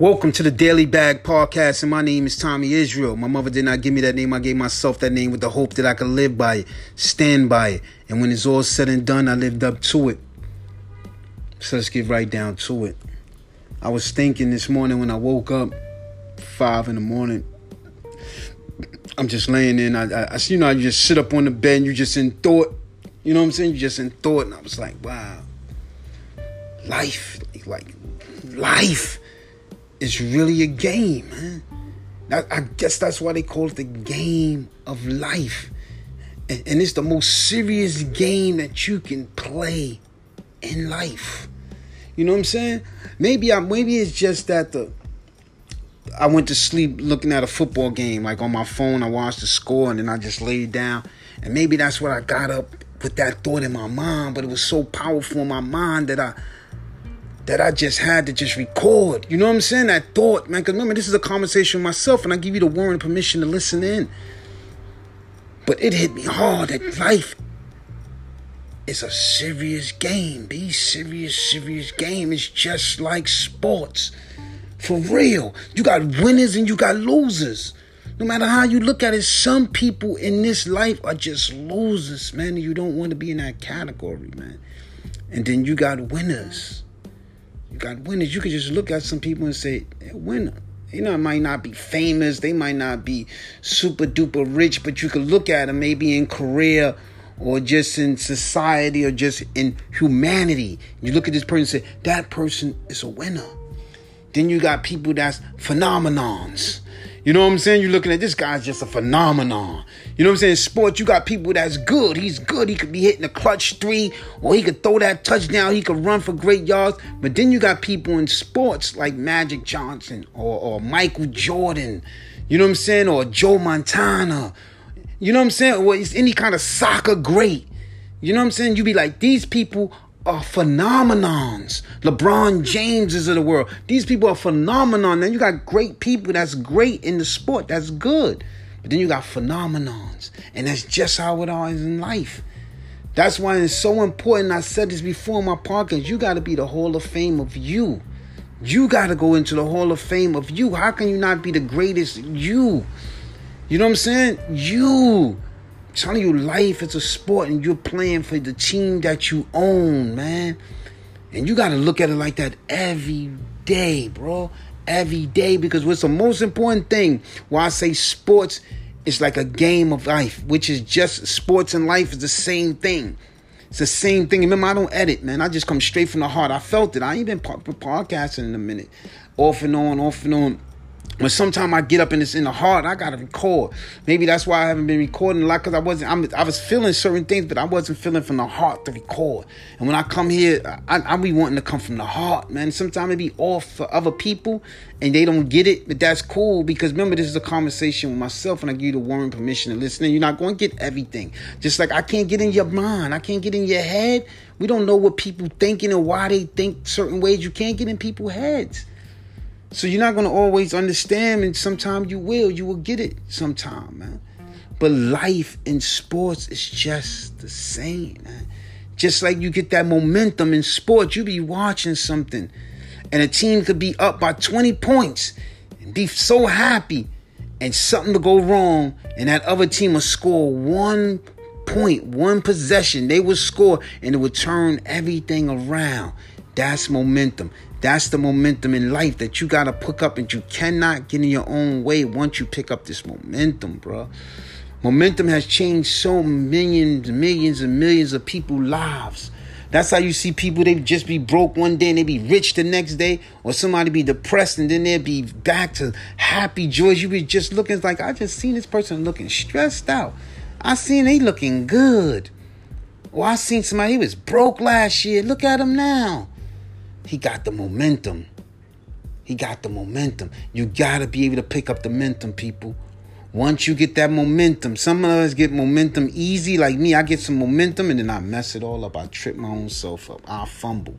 Welcome to the Daily Bag Podcast, and my name is Tommy Israel. My mother did not give me that name. I gave myself that name with the hope that I could live by it, stand by it. And when it's all said and done, I lived up to it. So let's get right down to it. I was thinking this morning when I woke up, five in the morning. I'm just laying in. I, I, you know, I just sit up on the bed and you just in thought. You know what I'm saying? You just in thought, and I was like, wow, life, like life is really a game, man. I, I guess that's why they call it the game of life. And, and it's the most serious game that you can play in life. You know what I'm saying? Maybe I maybe it's just that the I went to sleep looking at a football game, like on my phone. I watched the score and then I just laid down. And maybe that's what I got up with that thought in my mind, but it was so powerful in my mind that I that I just had to just record. You know what I'm saying? That thought, man. Because remember, this is a conversation with myself, and I give you the warning permission to listen in. But it hit me hard that life is a serious game. Be serious, serious game. It's just like sports. For real. You got winners and you got losers. No matter how you look at it, some people in this life are just losers, man. You don't want to be in that category, man. And then you got winners. You got winners. You can just look at some people and say, winner. You know, might not be famous. They might not be super duper rich, but you could look at them maybe in career or just in society or just in humanity. You look at this person and say, that person is a winner. Then you got people that's phenomenons. You know what I'm saying? You're looking at this guy's just a phenomenon. You know what I'm saying? Sports, you got people that's good. He's good. He could be hitting a clutch three, or he could throw that touchdown. He could run for great yards. But then you got people in sports like Magic Johnson or, or Michael Jordan. You know what I'm saying? Or Joe Montana. You know what I'm saying? Or it's any kind of soccer great. You know what I'm saying? You be like, these people are phenomenons. LeBron Jameses of the world. These people are phenomenon. Then you got great people that's great in the sport. That's good. But then you got phenomenons. And that's just how it all is in life. That's why it's so important. I said this before in my podcast. You got to be the Hall of Fame of you. You got to go into the Hall of Fame of you. How can you not be the greatest you? You know what I'm saying? You telling you life is a sport and you're playing for the team that you own, man. And you got to look at it like that every day, bro. Every day because what's the most important thing why I say sports is like a game of life, which is just sports and life is the same thing. It's the same thing. Remember, I don't edit, man. I just come straight from the heart. I felt it. I ain't been podcasting in a minute. Off and on, off and on. But sometimes I get up and it's in the heart, I gotta record. Maybe that's why I haven't been recording a lot because I wasn't. I'm, i was feeling certain things, but I wasn't feeling from the heart to record. And when I come here, I, I be wanting to come from the heart, man. Sometimes it be off for other people, and they don't get it, but that's cool because remember this is a conversation with myself, and I give you the warm permission to listen. And you're not going to get everything. Just like I can't get in your mind, I can't get in your head. We don't know what people thinking and why they think certain ways. You can't get in people's heads. So you're not gonna always understand, and sometimes you will. You will get it sometime, man. But life in sports is just the same, man. Just like you get that momentum in sports, you be watching something, and a team could be up by 20 points and be so happy, and something to go wrong, and that other team will score one point, one possession. They would score, and it would turn everything around. That's momentum. That's the momentum in life that you got to pick up, and you cannot get in your own way once you pick up this momentum, bro. Momentum has changed so millions, millions, and millions of people's lives. That's how you see people, they just be broke one day and they be rich the next day, or somebody be depressed and then they'll be back to happy joys. You be just looking like, I just seen this person looking stressed out. I seen they looking good. Or I seen somebody, he was broke last year. Look at him now. He got the momentum. He got the momentum. You got to be able to pick up the momentum, people. Once you get that momentum, some of us get momentum easy, like me. I get some momentum and then I mess it all up. I trip my own self up. I fumble.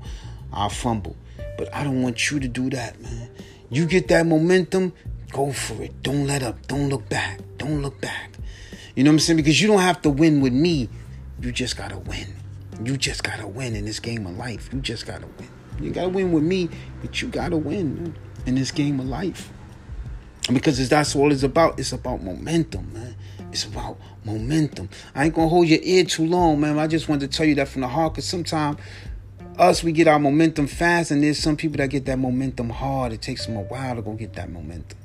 I fumble. But I don't want you to do that, man. You get that momentum, go for it. Don't let up. Don't look back. Don't look back. You know what I'm saying? Because you don't have to win with me. You just got to win. You just got to win in this game of life. You just got to win. You gotta win with me, but you gotta win. In this game of life. Because that's all it's about. It's about momentum, man. It's about momentum. I ain't gonna hold your ear too long, man. I just wanted to tell you that from the heart, because sometimes us we get our momentum fast, and there's some people that get that momentum hard. It takes them a while to go get that momentum.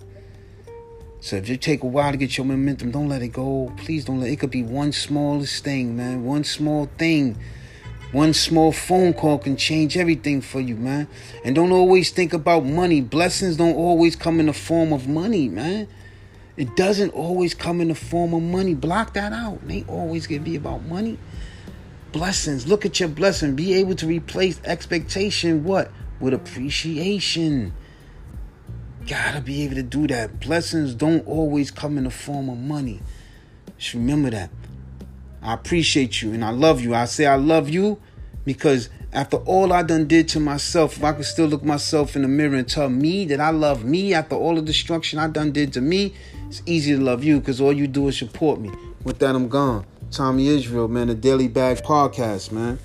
So if you take a while to get your momentum, don't let it go. Please don't let it could be one smallest thing, man. One small thing. One small phone call can change everything for you, man. And don't always think about money. Blessings don't always come in the form of money, man. It doesn't always come in the form of money. Block that out. Ain't always gonna be about money. Blessings. Look at your blessing. Be able to replace expectation what? With appreciation. Gotta be able to do that. Blessings don't always come in the form of money. Just remember that. I appreciate you and I love you. I say I love you because after all I done did to myself, if I could still look myself in the mirror and tell me that I love me after all the destruction I done did to me, it's easy to love you because all you do is support me. With that, I'm gone. Tommy Israel, man, the Daily Bag Podcast, man.